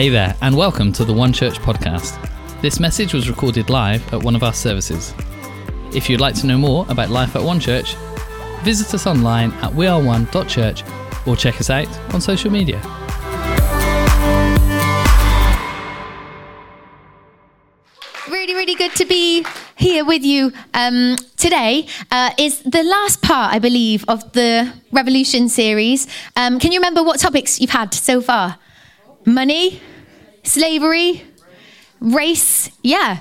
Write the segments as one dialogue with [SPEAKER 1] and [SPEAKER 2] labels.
[SPEAKER 1] Hey there, and welcome to the One Church podcast. This message was recorded live at one of our services. If you'd like to know more about life at One Church, visit us online at weareone.church or check us out on social media.
[SPEAKER 2] Really, really good to be here with you um, today. Uh, is the last part, I believe, of the Revolution series. Um, can you remember what topics you've had so far? Money, slavery, race. Yeah.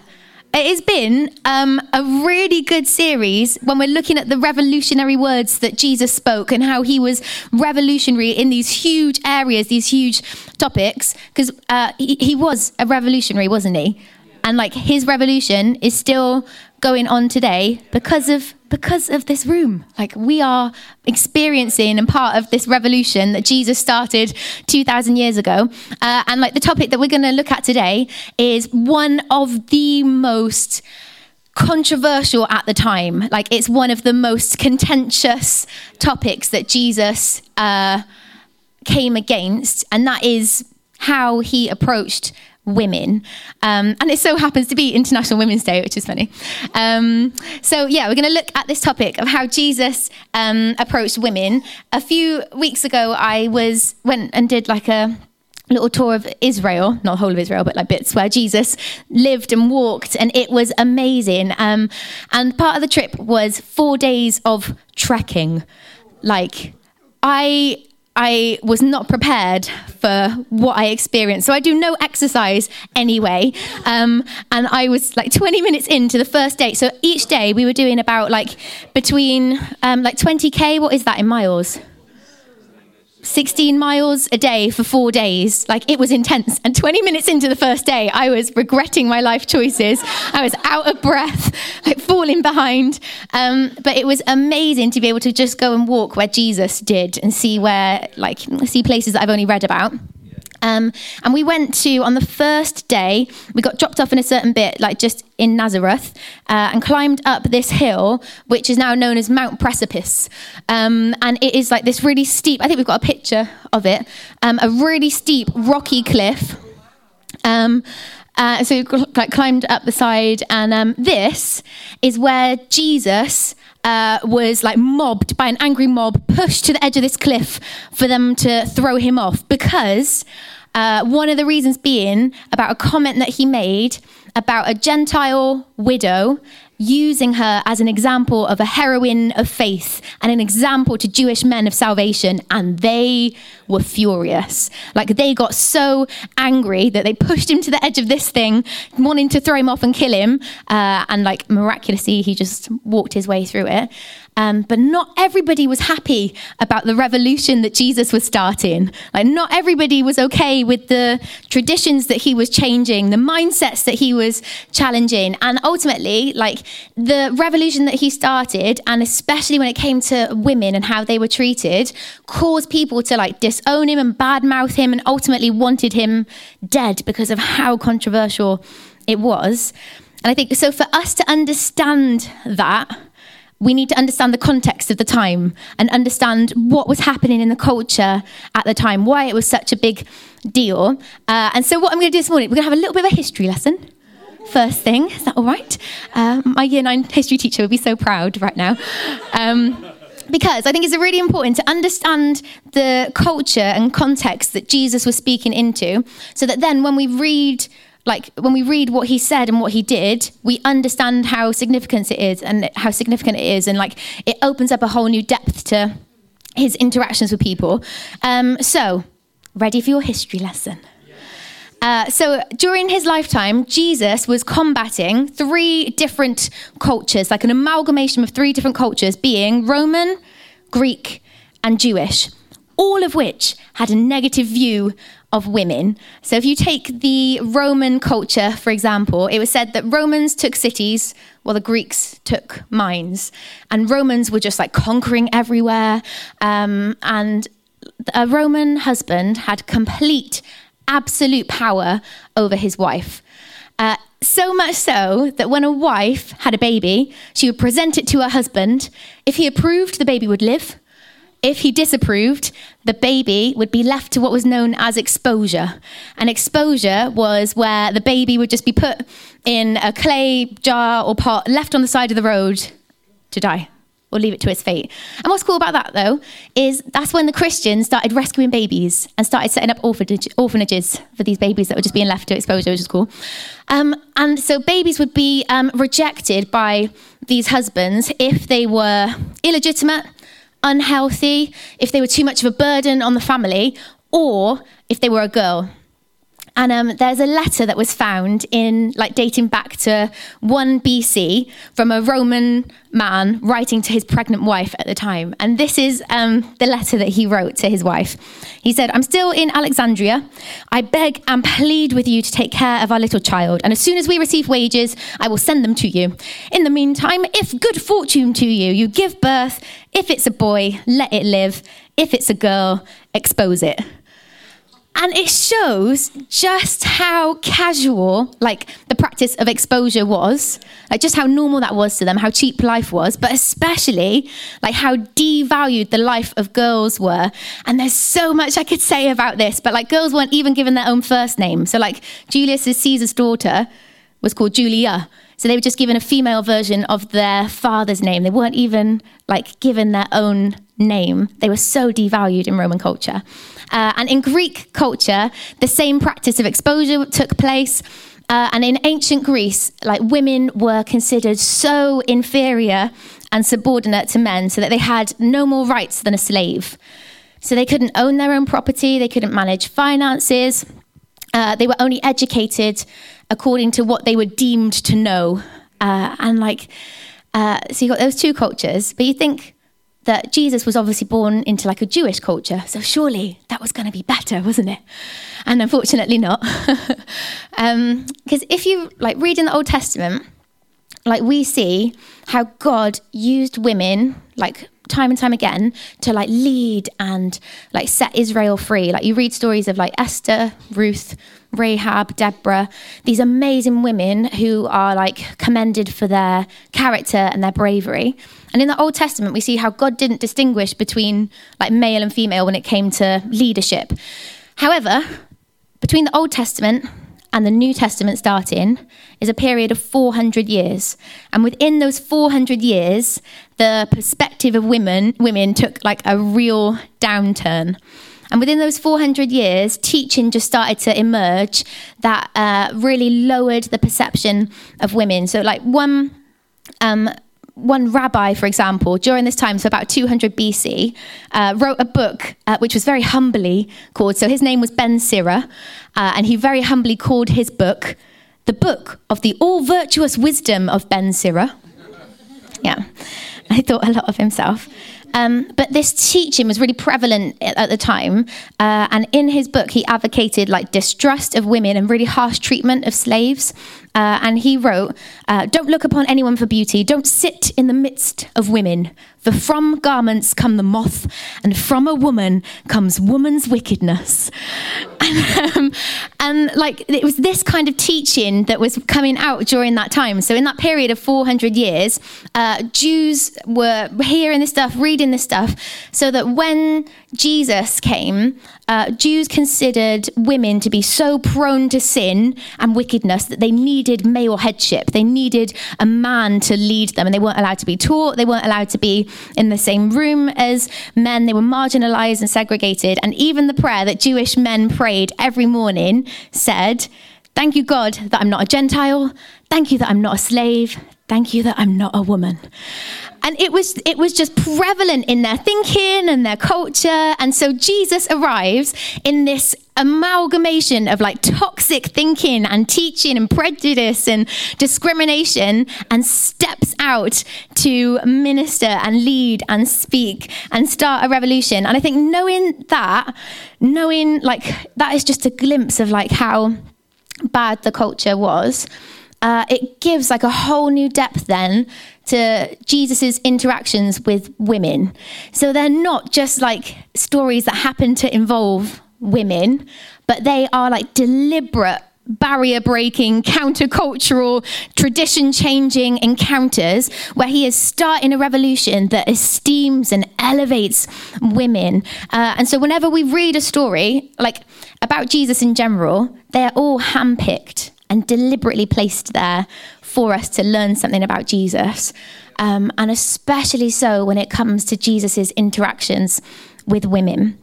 [SPEAKER 2] It has been um, a really good series when we're looking at the revolutionary words that Jesus spoke and how he was revolutionary in these huge areas, these huge topics, because uh, he, he was a revolutionary, wasn't he? And like his revolution is still going on today because of because of this room. Like we are experiencing and part of this revolution that Jesus started 2,000 years ago. Uh, and like the topic that we're going to look at today is one of the most controversial at the time. Like it's one of the most contentious topics that Jesus uh, came against, and that is how he approached women. Um, and it so happens to be International Women's Day, which is funny. Um, so, yeah, we're going to look at this topic of how Jesus um, approached women. A few weeks ago, I was went and did like a little tour of Israel, not the whole of Israel, but like bits where Jesus lived and walked, and it was amazing. Um, and part of the trip was four days of trekking. Like, I I was not prepared for what I experienced. So I do no exercise anyway. Um, and I was like 20 minutes into the first day. So each day we were doing about like between um, like 20K. What is that in miles? 16 miles a day for four days. Like it was intense. And 20 minutes into the first day, I was regretting my life choices. I was out of breath, like falling behind. Um, but it was amazing to be able to just go and walk where Jesus did and see where, like, see places that I've only read about. Um, and we went to, on the first day, we got dropped off in a certain bit, like just in Nazareth, uh, and climbed up this hill, which is now known as Mount Precipice. Um, and it is like this really steep, I think we've got a picture of it, um, a really steep, rocky cliff. Um, uh, so we like, climbed up the side, and um, this is where Jesus uh, was like mobbed by an angry mob, pushed to the edge of this cliff for them to throw him off because uh, one of the reasons being about a comment that he made about a Gentile widow using her as an example of a heroine of faith and an example to Jewish men of salvation. And they were furious. Like they got so angry that they pushed him to the edge of this thing, wanting to throw him off and kill him. Uh, and like miraculously, he just walked his way through it. Um, but not everybody was happy about the revolution that Jesus was starting. Like, not everybody was okay with the traditions that he was changing, the mindsets that he was challenging. And ultimately, like, the revolution that he started, and especially when it came to women and how they were treated, caused people to, like, disown him and badmouth him and ultimately wanted him dead because of how controversial it was. And I think so for us to understand that, we need to understand the context of the time and understand what was happening in the culture at the time, why it was such a big deal. Uh, and so, what I'm going to do this morning, we're going to have a little bit of a history lesson. First thing, is that all right? Uh, my year nine history teacher would be so proud right now. Um, because I think it's really important to understand the culture and context that Jesus was speaking into, so that then when we read like when we read what he said and what he did, we understand how significant it is and how significant it is, and like it opens up a whole new depth to his interactions with people. Um, so, ready for your history lesson? Uh, so during his lifetime, Jesus was combating three different cultures, like an amalgamation of three different cultures, being Roman, Greek, and Jewish, all of which had a negative view of women. So, if you take the Roman culture, for example, it was said that Romans took cities while the Greeks took mines. And Romans were just like conquering everywhere. Um, and a Roman husband had complete, absolute power over his wife. Uh, so much so that when a wife had a baby, she would present it to her husband. If he approved, the baby would live. If he disapproved, the baby would be left to what was known as exposure. And exposure was where the baby would just be put in a clay jar or pot, left on the side of the road to die or leave it to its fate. And what's cool about that, though, is that's when the Christians started rescuing babies and started setting up orphanage, orphanages for these babies that were just being left to exposure, which is cool. Um, and so babies would be um, rejected by these husbands if they were illegitimate, unhealthy, if they were too much of a burden on the family, or if they were a girl. And um, there's a letter that was found in, like, dating back to 1 BC from a Roman man writing to his pregnant wife at the time. And this is um, the letter that he wrote to his wife. He said, I'm still in Alexandria. I beg and plead with you to take care of our little child. And as soon as we receive wages, I will send them to you. In the meantime, if good fortune to you, you give birth. If it's a boy, let it live. If it's a girl, expose it. And it shows just how casual, like the practice of exposure was, like just how normal that was to them, how cheap life was, but especially like how devalued the life of girls were. And there's so much I could say about this, but like girls weren't even given their own first name. So, like Julius Caesar's daughter was called Julia. So they were just given a female version of their father's name. They weren't even like given their own name. They were so devalued in Roman culture. Uh, and in Greek culture, the same practice of exposure took place. Uh, and in ancient Greece, like women were considered so inferior and subordinate to men, so that they had no more rights than a slave. So they couldn't own their own property, they couldn't manage finances. Uh, they were only educated according to what they were deemed to know. Uh, and like, uh, so you got those two cultures, but you think that Jesus was obviously born into like a Jewish culture, so surely that was going to be better, wasn't it? And unfortunately, not. Because um, if you like read in the Old Testament, like we see how God used women, like time and time again to like lead and like set Israel free. Like you read stories of like Esther, Ruth, Rahab, Deborah, these amazing women who are like commended for their character and their bravery. And in the Old Testament, we see how God didn't distinguish between like male and female when it came to leadership. However, between the Old Testament and the New Testament starting is a period of 400 years. And within those 400 years, the perspective of women women took like a real downturn. And within those 400 years, teaching just started to emerge that uh, really lowered the perception of women. So, like one um, one rabbi, for example, during this time, so about 200 BC, uh, wrote a book uh, which was very humbly called, so his name was Ben Sira, uh, and he very humbly called his book the Book of the All Virtuous Wisdom of Ben Sira. Yeah, I thought a lot of himself. Um, but this teaching was really prevalent at the time. Uh, and in his book, he advocated like distrust of women and really harsh treatment of slaves. Uh, and he wrote, uh, Don't look upon anyone for beauty. Don't sit in the midst of women. For from garments come the moth, and from a woman comes woman's wickedness. And, um, and like it was this kind of teaching that was coming out during that time. So in that period of 400 years, uh, Jews were hearing this stuff, reading this stuff, so that when Jesus came, uh, Jews considered women to be so prone to sin and wickedness that they needed male headship. They needed a man to lead them, and they weren't allowed to be taught. They weren't allowed to be in the same room as men. They were marginalized and segregated. And even the prayer that Jewish men prayed every morning said, Thank you, God, that I'm not a Gentile. Thank you that I'm not a slave. Thank you that I'm not a woman. And it was it was just prevalent in their thinking and their culture. And so jesus arrives in this amalgamation of like toxic thinking and teaching and prejudice and discrimination and steps out to minister and lead and speak and start a revolution. And i think knowing that knowing like that is just a glimpse of like how bad the culture was uh, it gives like a whole new depth then to Jesus's interactions with women. So they're not just like stories that happen to involve women, but they are like deliberate barrier breaking, countercultural, tradition changing encounters where he is starting a revolution that esteems and elevates women. Uh, and so, whenever we read a story, like about Jesus in general, they're all handpicked and deliberately placed there for us to learn something about Jesus. Um, and especially so when it comes to Jesus' interactions with women.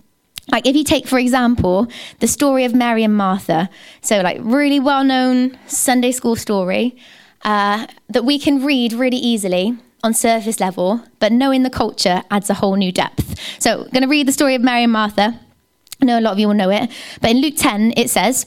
[SPEAKER 2] Like, if you take, for example, the story of Mary and Martha, so like really well known Sunday school story uh, that we can read really easily on surface level, but knowing the culture adds a whole new depth. So, I'm going to read the story of Mary and Martha. I know a lot of you will know it, but in Luke 10, it says,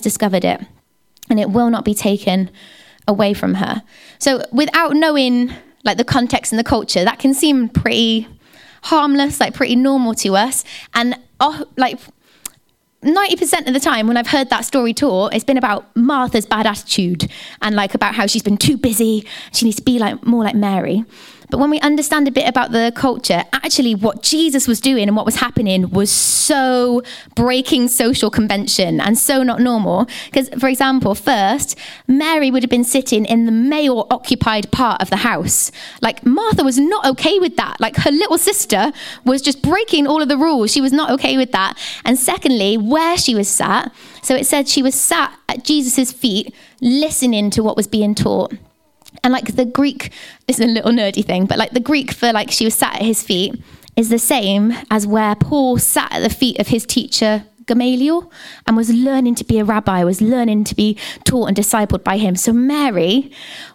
[SPEAKER 2] has discovered it, and it will not be taken away from her. So, without knowing like the context and the culture, that can seem pretty harmless, like pretty normal to us. And oh, like 90% of the time when I've heard that story taught, it's been about Martha's bad attitude and like about how she's been too busy. She needs to be like more like Mary. But when we understand a bit about the culture, actually what Jesus was doing and what was happening was so breaking social convention and so not normal. Because, for example, first, Mary would have been sitting in the male occupied part of the house. Like, Martha was not okay with that. Like, her little sister was just breaking all of the rules. She was not okay with that. And secondly, where she was sat, so it said she was sat at Jesus' feet listening to what was being taught. And like the Greek, this is a little nerdy thing, but like the Greek for like she was sat at his feet is the same as where Paul sat at the feet of his teacher Gamaliel and was learning to be a rabbi, was learning to be taught and discipled by him. So Mary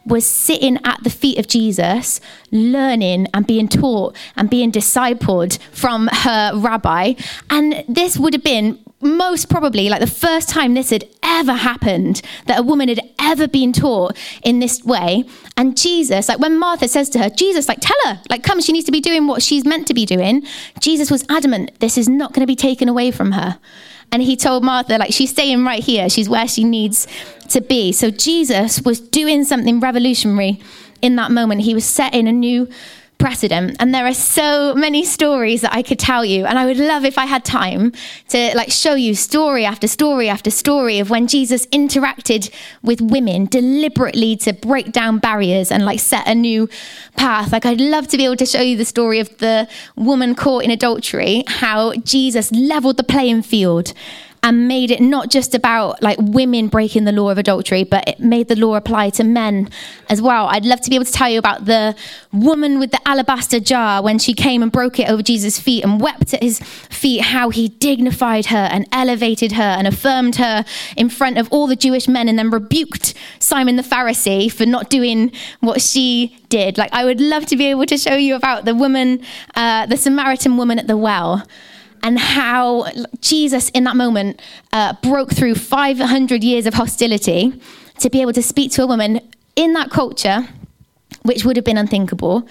[SPEAKER 2] was sitting at the feet of Jesus, learning and being taught and being discipled from her rabbi. And this would have been most probably like the first time this had ever happened that a woman had ever been taught in this way. And jesus like when martha says to her jesus like tell her like come she needs to be doing what she's meant to be doing jesus was adamant this is not going to be taken away from her. And he told martha like she's staying right here. She's where she needs to be. So jesus was doing something revolutionary in that moment. He was setting a new precedent and there are so many stories that I could tell you and I would love if I had time to like show you story after story after story of when Jesus interacted with women deliberately to break down barriers and like set a new path. Like I'd love to be able to show you the story of the woman caught in adultery how Jesus leveled the playing field and made it not just about like women breaking the law of adultery, but it made the law apply to men as well. I'd love to be able to tell you about the woman with the alabaster jar when she came and broke it over Jesus' feet and wept at his feet, how he dignified her and elevated her and affirmed her in front of all the Jewish men and then rebuked Simon the Pharisee for not doing what she did. Like, I would love to be able to show you about the woman, uh, the Samaritan woman at the well and how Jesus, in that moment, uh, broke through 500 years of hostility to be able to speak to a woman in that culture, which would have been unthinkable,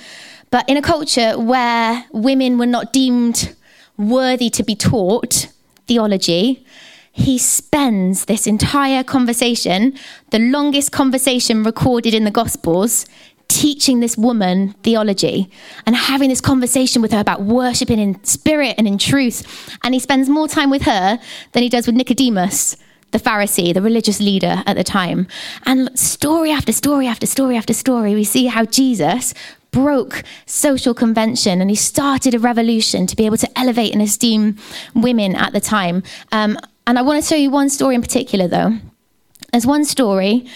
[SPEAKER 2] but in a culture where women were not deemed worthy to be taught theology. He spends this entire conversation, the longest conversation recorded in the Gospels, teaching this woman theology and having this conversation with her about worshiping in spirit and in truth. And he spends more time with her than he does with Nicodemus, the Pharisee, the religious leader at the time. And story after story after story after story, we see how Jesus broke social convention and he started a revolution to be able to elevate and esteem women at the time. Um, and I want to show you one story in particular, though. There's one story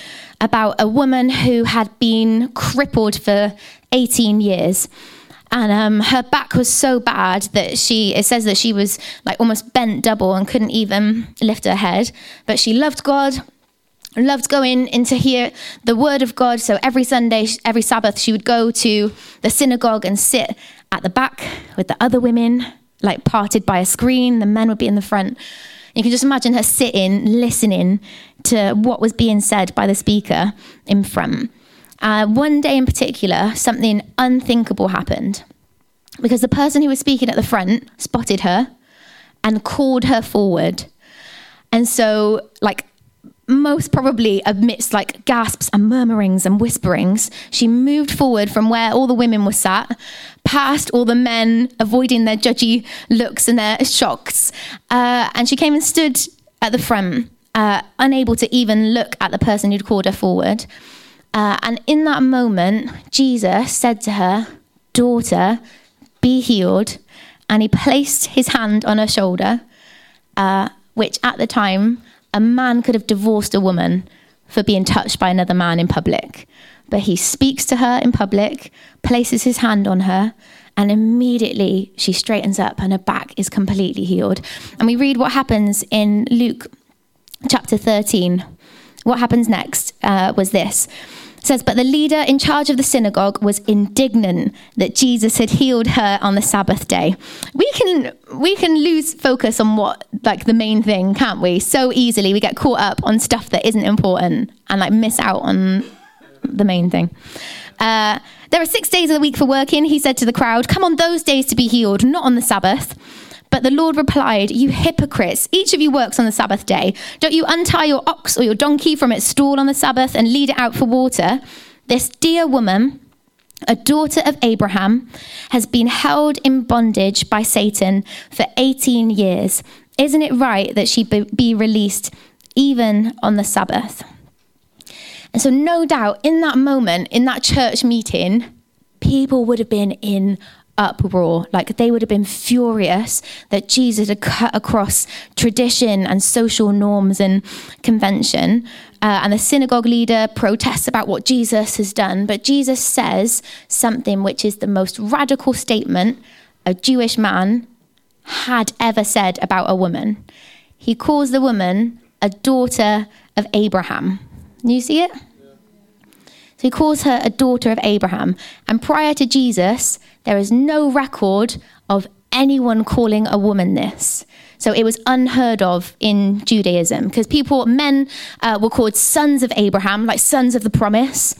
[SPEAKER 2] about a woman who had been crippled for 18 years. And um, her back was so bad that she, it says that she was like almost bent double and couldn't even lift her head. But she loved God, loved going in to hear the word of God. So every Sunday, every Sabbath, she would go to the synagogue and sit at the back with the other women, like parted by a screen. The men would be in the front. You can just imagine her sitting, listening, to what was being said by the speaker in front. Uh, one day in particular, something unthinkable happened because the person who was speaking at the front spotted her and called her forward. And so, like, most probably amidst like gasps and murmurings and whisperings, she moved forward from where all the women were sat, past all the men, avoiding their judgy looks and their shocks, uh, and she came and stood at the front, uh, unable to even look at the person who'd called her forward. Uh, and in that moment, Jesus said to her, Daughter, be healed. And he placed his hand on her shoulder, uh, which at the time, a man could have divorced a woman for being touched by another man in public. But he speaks to her in public, places his hand on her, and immediately she straightens up and her back is completely healed. And we read what happens in Luke chapter 13. What happens next uh, was this says, But the leader in charge of the synagogue was indignant that Jesus had healed her on the Sabbath day. We can we can lose focus on what like the main thing, can't we? So easily we get caught up on stuff that isn't important and like miss out on the main thing. Uh, there are six days of the week for working, he said to the crowd. Come on those days to be healed, not on the Sabbath. But the Lord replied, You hypocrites, each of you works on the Sabbath day. Don't you untie your ox or your donkey from its stall on the Sabbath and lead it out for water? This dear woman, a daughter of Abraham, has been held in bondage by Satan for 18 years. Isn't it right that she be released even on the Sabbath? And so, no doubt, in that moment, in that church meeting, people would have been in uproar. Like they would have been furious that Jesus had cut across tradition and social norms and convention. Uh, and the synagogue leader protests about what Jesus has done. But Jesus says something which is the most radical statement a Jewish man had ever said about a woman. He calls the woman a daughter of Abraham. You see it? So he calls her a daughter of Abraham. And prior to Jesus, there is no record of anyone calling a woman this. So it was unheard of in Judaism because people, men, uh, were called sons of Abraham, like sons of the promise.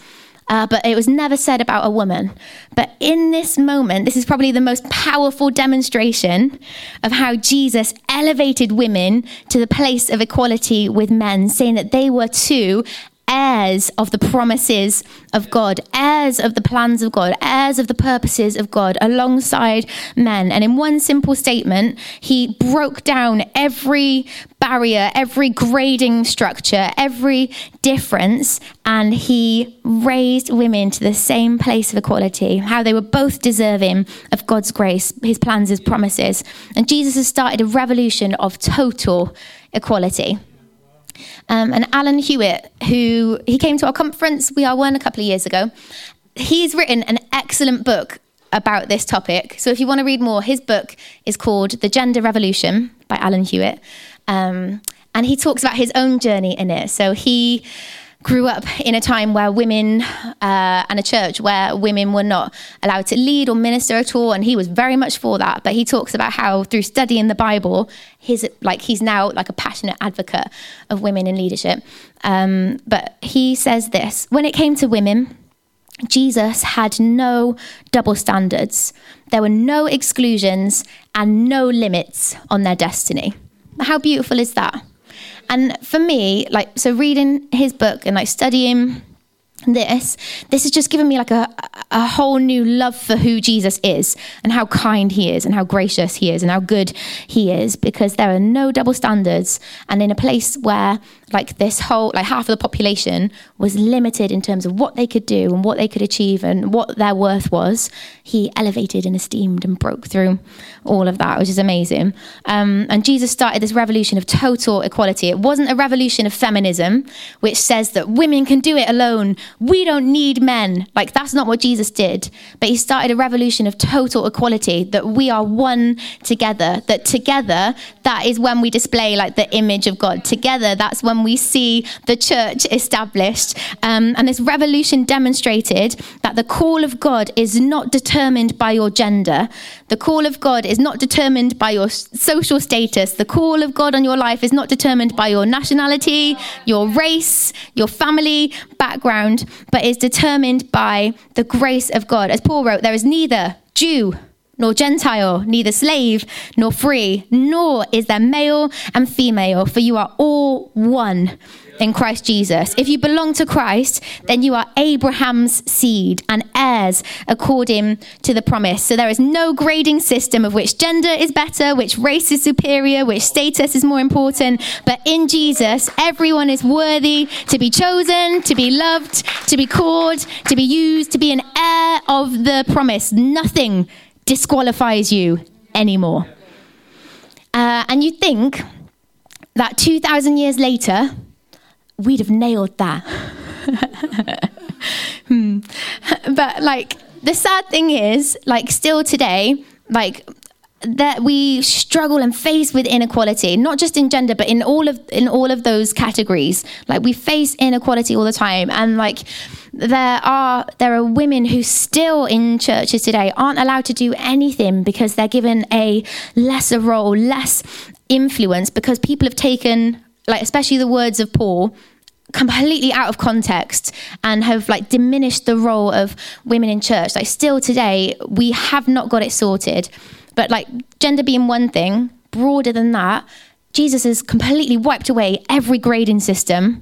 [SPEAKER 2] Uh, but it was never said about a woman. But in this moment, this is probably the most powerful demonstration of how Jesus elevated women to the place of equality with men, saying that they were too heirs of the promises of God, heirs of the plans of God, heirs of the purposes of God alongside men. And in one simple statement, he broke down every barrier, every grading structure, every difference, and he raised women to the same place of equality, how they were both deserving of God's grace, his plans, his promises. And Jesus has started a revolution of total equality. Um, and Alan Hewitt, who he came to our conference, We Are One, a couple of years ago. He's written an excellent book about this topic. So if you want to read more, his book is called The Gender Revolution by Alan Hewitt. Um, and he talks about his own journey in it. So he grew up in a time where women uh, and a church where women were not allowed to lead or minister at all and he was very much for that but he talks about how through studying the bible his like he's now like a passionate advocate of women in leadership um, but he says this when it came to women Jesus had no double standards. There were no exclusions and no limits on their destiny. How beautiful is that? And for me, like, so reading his book and like studying this, this has just given me like a, a whole new love for who Jesus is and how kind he is and how gracious he is and how good he is because there are no double standards. And in a place where like this whole like half of the population was limited in terms of what they could do and what they could achieve and what their worth was. He elevated and esteemed and broke through all of that which is amazing. Um, and jesus started this revolution of total equality. It wasn't a revolution of feminism which says that women can do it alone. We don't need men. Like that's not what jesus did. But he started a revolution of total equality that we are one together that together that is when we display like the image of god. Together that's when we see the church established. Um, and this revolution demonstrated that the call of God is not determined by your gender. The call of God is not determined by your social status. The call of God on your life is not determined by your nationality, your race, your family background, but is determined by the grace of God. As Paul wrote, there is neither Jew nor Gentile, neither slave nor free, nor is there male and female, for you are all one in Christ Jesus. If you belong to Christ, then you are Abraham's seed and heirs according to the promise. So there is no grading system of which gender is better, which race is superior, which status is more important. But in Jesus, everyone is worthy to be chosen, to be loved, to be called, to be used, to be an heir of the promise. Nothing disqualifies you anymore. Uh, and you think that 2,000 years later, we'd have nailed that. hmm. But, like, the sad thing is, like, still today, like, that we struggle and face with inequality not just in gender but in all of in all of those categories. Like we face inequality all the time and like there are there are women who still in churches today aren't allowed to do anything because they're given a lesser role less influence because people have taken like especially the words of Paul completely out of context and have like diminished the role of women in church. Like still today we have not got it sorted but like gender being one thing, broader than that, Jesus has completely wiped away every grading system.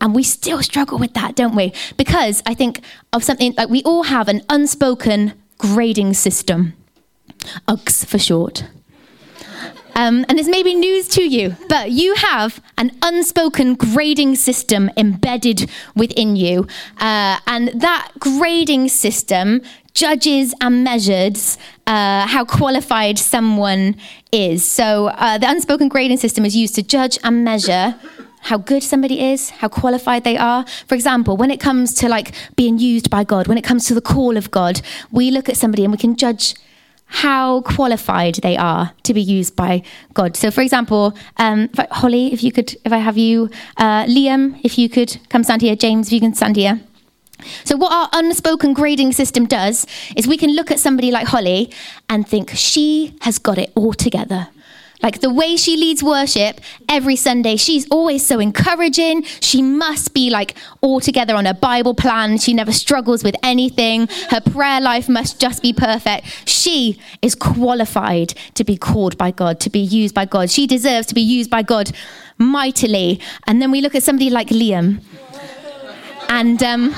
[SPEAKER 2] And we still struggle with that, don't we? Because I think of something like we all have an unspoken grading system, UGS for short. Um, and this may be news to you, but you have an unspoken grading system embedded within you. Uh, and that grading system judges and measures uh, how qualified someone is. So uh, the unspoken grading system is used to judge and measure how good somebody is, how qualified they are. For example, when it comes to like being used by God, when it comes to the call of God, we look at somebody and we can judge how qualified they are to be used by God. So, for example, um, Holly, if you could, if I have you, uh, Liam, if you could come stand here, James, if you can stand here. So, what our unspoken grading system does is we can look at somebody like Holly and think she has got it all together. Like the way she leads worship every Sunday, she's always so encouraging. She must be like all together on a Bible plan. She never struggles with anything. Her prayer life must just be perfect. She is qualified to be called by God, to be used by God. She deserves to be used by God mightily. And then we look at somebody like Liam. And um,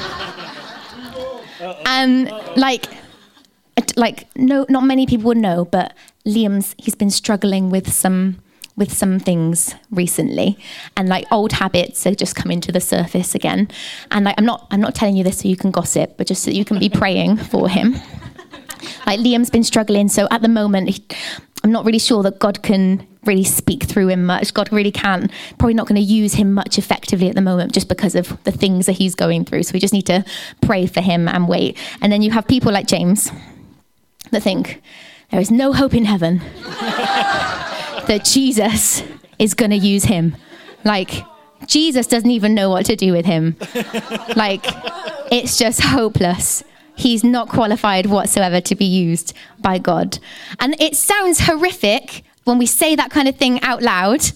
[SPEAKER 2] and like like no not many people would know but liam's he's been struggling with some with some things recently and like old habits are just coming to the surface again and like i'm not i'm not telling you this so you can gossip but just so you can be praying for him like liam's been struggling so at the moment he, i'm not really sure that god can really speak through him much. God really can. Probably not going to use him much effectively at the moment just because of the things that he's going through. So we just need to pray for him and wait. And then you have people like James that think there is no hope in heaven that Jesus is going to use him. Like, Jesus doesn't even know what to do with him. like, it's just hopeless. He's not qualified whatsoever to be used by God. And it sounds horrific when we say that kind of thing out loud.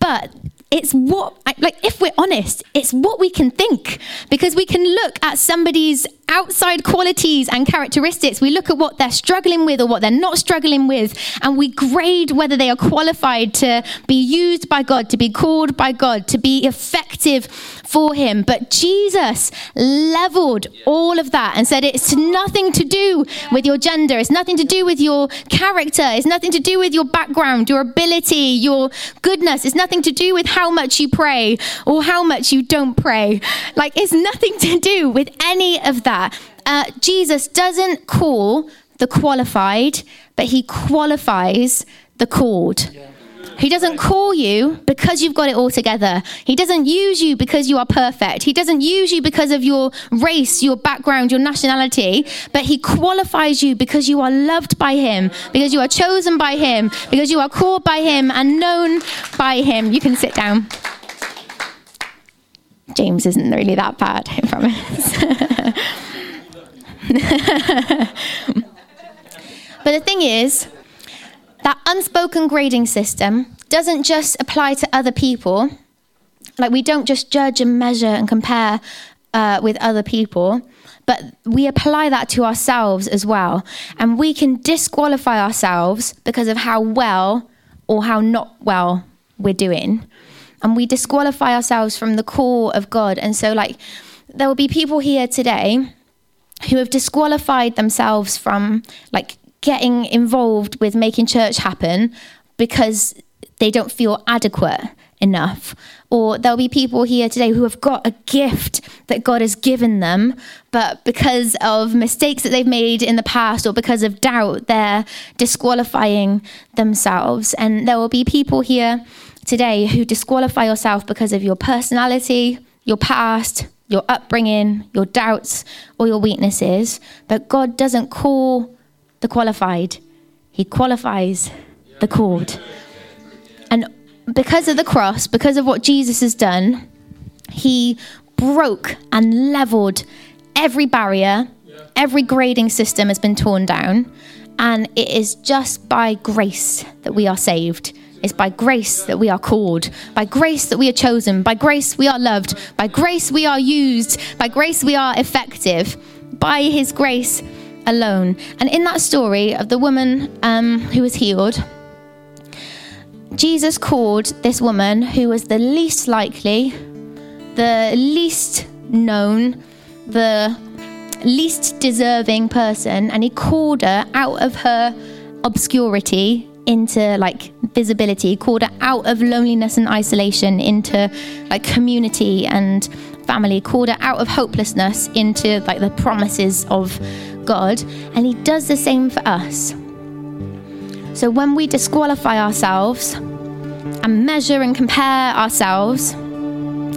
[SPEAKER 2] But it's what, like, if we're honest, it's what we can think because we can look at somebody's outside qualities and characteristics. We look at what they're struggling with or what they're not struggling with, and we grade whether they are qualified to be used by God, to be called by God, to be effective for Him. But Jesus leveled all of that and said it's nothing to do with your gender, it's nothing to do with your character, it's nothing to do with your background, your ability, your goodness, it's nothing to do with how much you pray or how much you don't pray. Like, it's nothing to do with any of that that. Uh, Jesus doesn't call the qualified, but he qualifies the called. Yeah. He doesn't call you because you've got it all together. He doesn't use you because you are perfect. He doesn't use you because of your race, your background, your nationality, but He qualifies you because you are loved by Him, because you are chosen by Him, because you are called by Him and known by Him. You can sit down. James isn't really that bad, I promise. but the thing is, that unspoken grading system doesn't just apply to other people. Like, we don't just judge and measure and compare uh, with other people, but we apply that to ourselves as well. And we can disqualify ourselves because of how well or how not well we're doing. And we disqualify ourselves from the call of God. And so, like, there will be people here today who have disqualified themselves from, like, getting involved with making church happen because they don't feel adequate enough. Or there'll be people here today who have got a gift that God has given them, but because of mistakes that they've made in the past or because of doubt, they're disqualifying themselves. And there will be people here today who disqualify yourself because of your personality, your past, your upbringing, your doubts, or your weaknesses. But God doesn't call the qualified, He qualifies the called. And because of the cross, because of what Jesus has done, He broke and leveled every barrier, every grading system has been torn down. And it is just by grace that we are saved. It's by grace that we are called, by grace that we are chosen, by grace we are loved, by grace we are used, by grace we are effective, by His grace alone. And in that story of the woman um, who was healed, Jesus called this woman who was the least likely, the least known, the least deserving person, and he called her out of her obscurity into like visibility, he called her out of loneliness and isolation into like community and family, called her out of hopelessness into like the promises of God. And he does the same for us. So when we disqualify ourselves and measure and compare ourselves,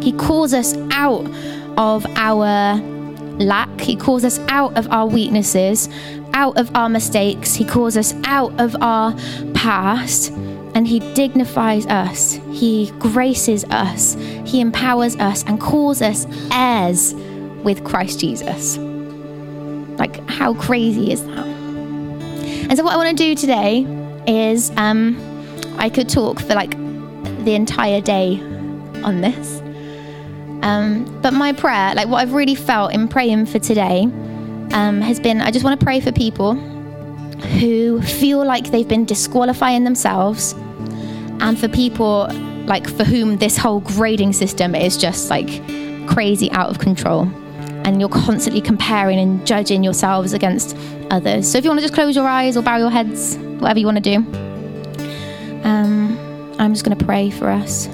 [SPEAKER 2] he calls us out of our lack, he calls us out of our weaknesses, out of our mistakes, he calls us out of our past. And he dignifies us, he graces us, he empowers us, and calls us heirs with Christ Jesus. Like, how crazy is that? And so, what I want to do today is um, I could talk for like the entire day on this. Um, but my prayer, like what I've really felt in praying for today, um, has been I just want to pray for people who feel like they've been disqualifying themselves, and for people like for whom this whole grading system is just like crazy out of control. And you're constantly comparing and judging yourselves against others. So if you want to just close your eyes or bow your heads, whatever you want to do. Um, I'm just going to pray for us.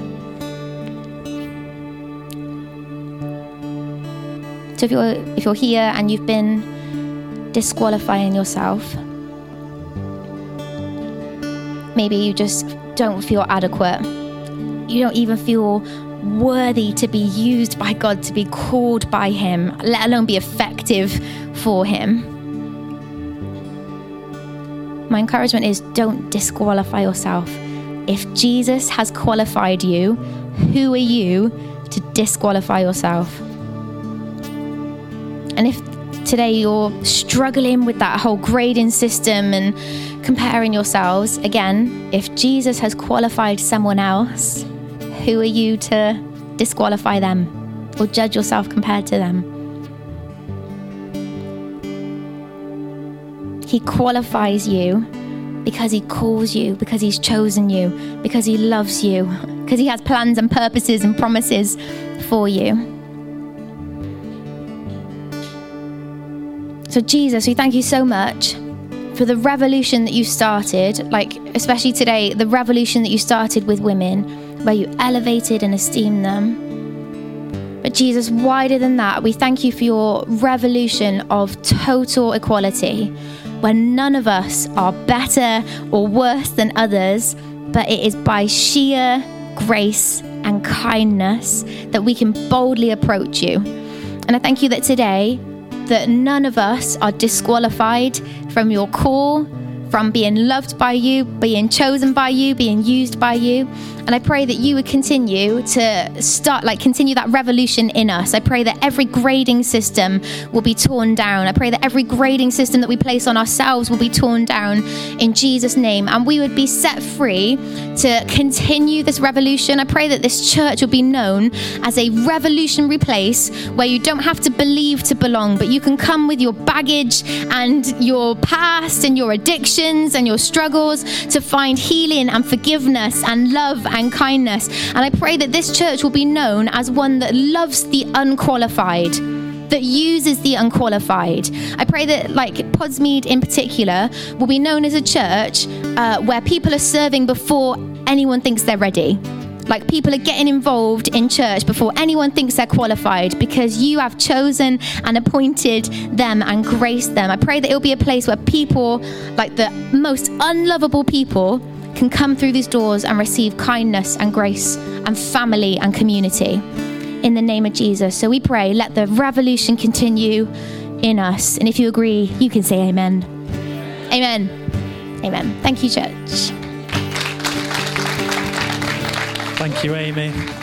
[SPEAKER 2] So if you're if you're here and you've been disqualifying yourself, maybe you just don't feel adequate. You don't even feel worthy to be used by God, to be called by Him, let alone be effective for Him. My encouragement is don't disqualify yourself. If Jesus has qualified you, who are you to disqualify yourself? And if today you're struggling with that whole grading system and comparing yourselves, again, if Jesus has qualified someone else, who are you to disqualify them or judge yourself compared to them? He qualifies you because He calls you, because He's chosen you, because He loves you, because He has plans and purposes and promises for you. So, Jesus, we thank you so much for the revolution that you started, like, especially today, the revolution that you started with women, where you elevated and esteemed them. But, Jesus, wider than that, we thank you for your revolution of total equality, where none of us are better or worse than others, but it is by sheer grace and kindness that we can boldly approach you. And I thank you that today, that none of us are disqualified from your call, from being loved by you, being chosen by you, being used by you. And I pray that you would continue to start, like, continue that revolution in us. I pray that every grading system will be torn down. I pray that every grading system that we place on ourselves will be torn down in Jesus' name. And we would be set free to continue this revolution. I pray that this church will be known as a revolutionary place where you don't have to believe to belong, but you can come with your baggage and your past and your addictions and your struggles to find healing and forgiveness and love and kindness. And I pray that this church will be known as one that loves the unqualified that uses the unqualified. I pray that, like Podsmead in particular, will be known as a church uh, where people are serving before anyone thinks they're ready. Like people are getting involved in church before anyone thinks they're qualified because you have chosen and appointed them and graced them. I pray that it'll be a place where people, like the most unlovable people, can come through these doors and receive kindness and grace and family and community in the name of Jesus. So we pray, let the revolution continue in us. And if you agree, you can say amen. Amen. Amen. Thank you, church.
[SPEAKER 3] Thank you, Amy.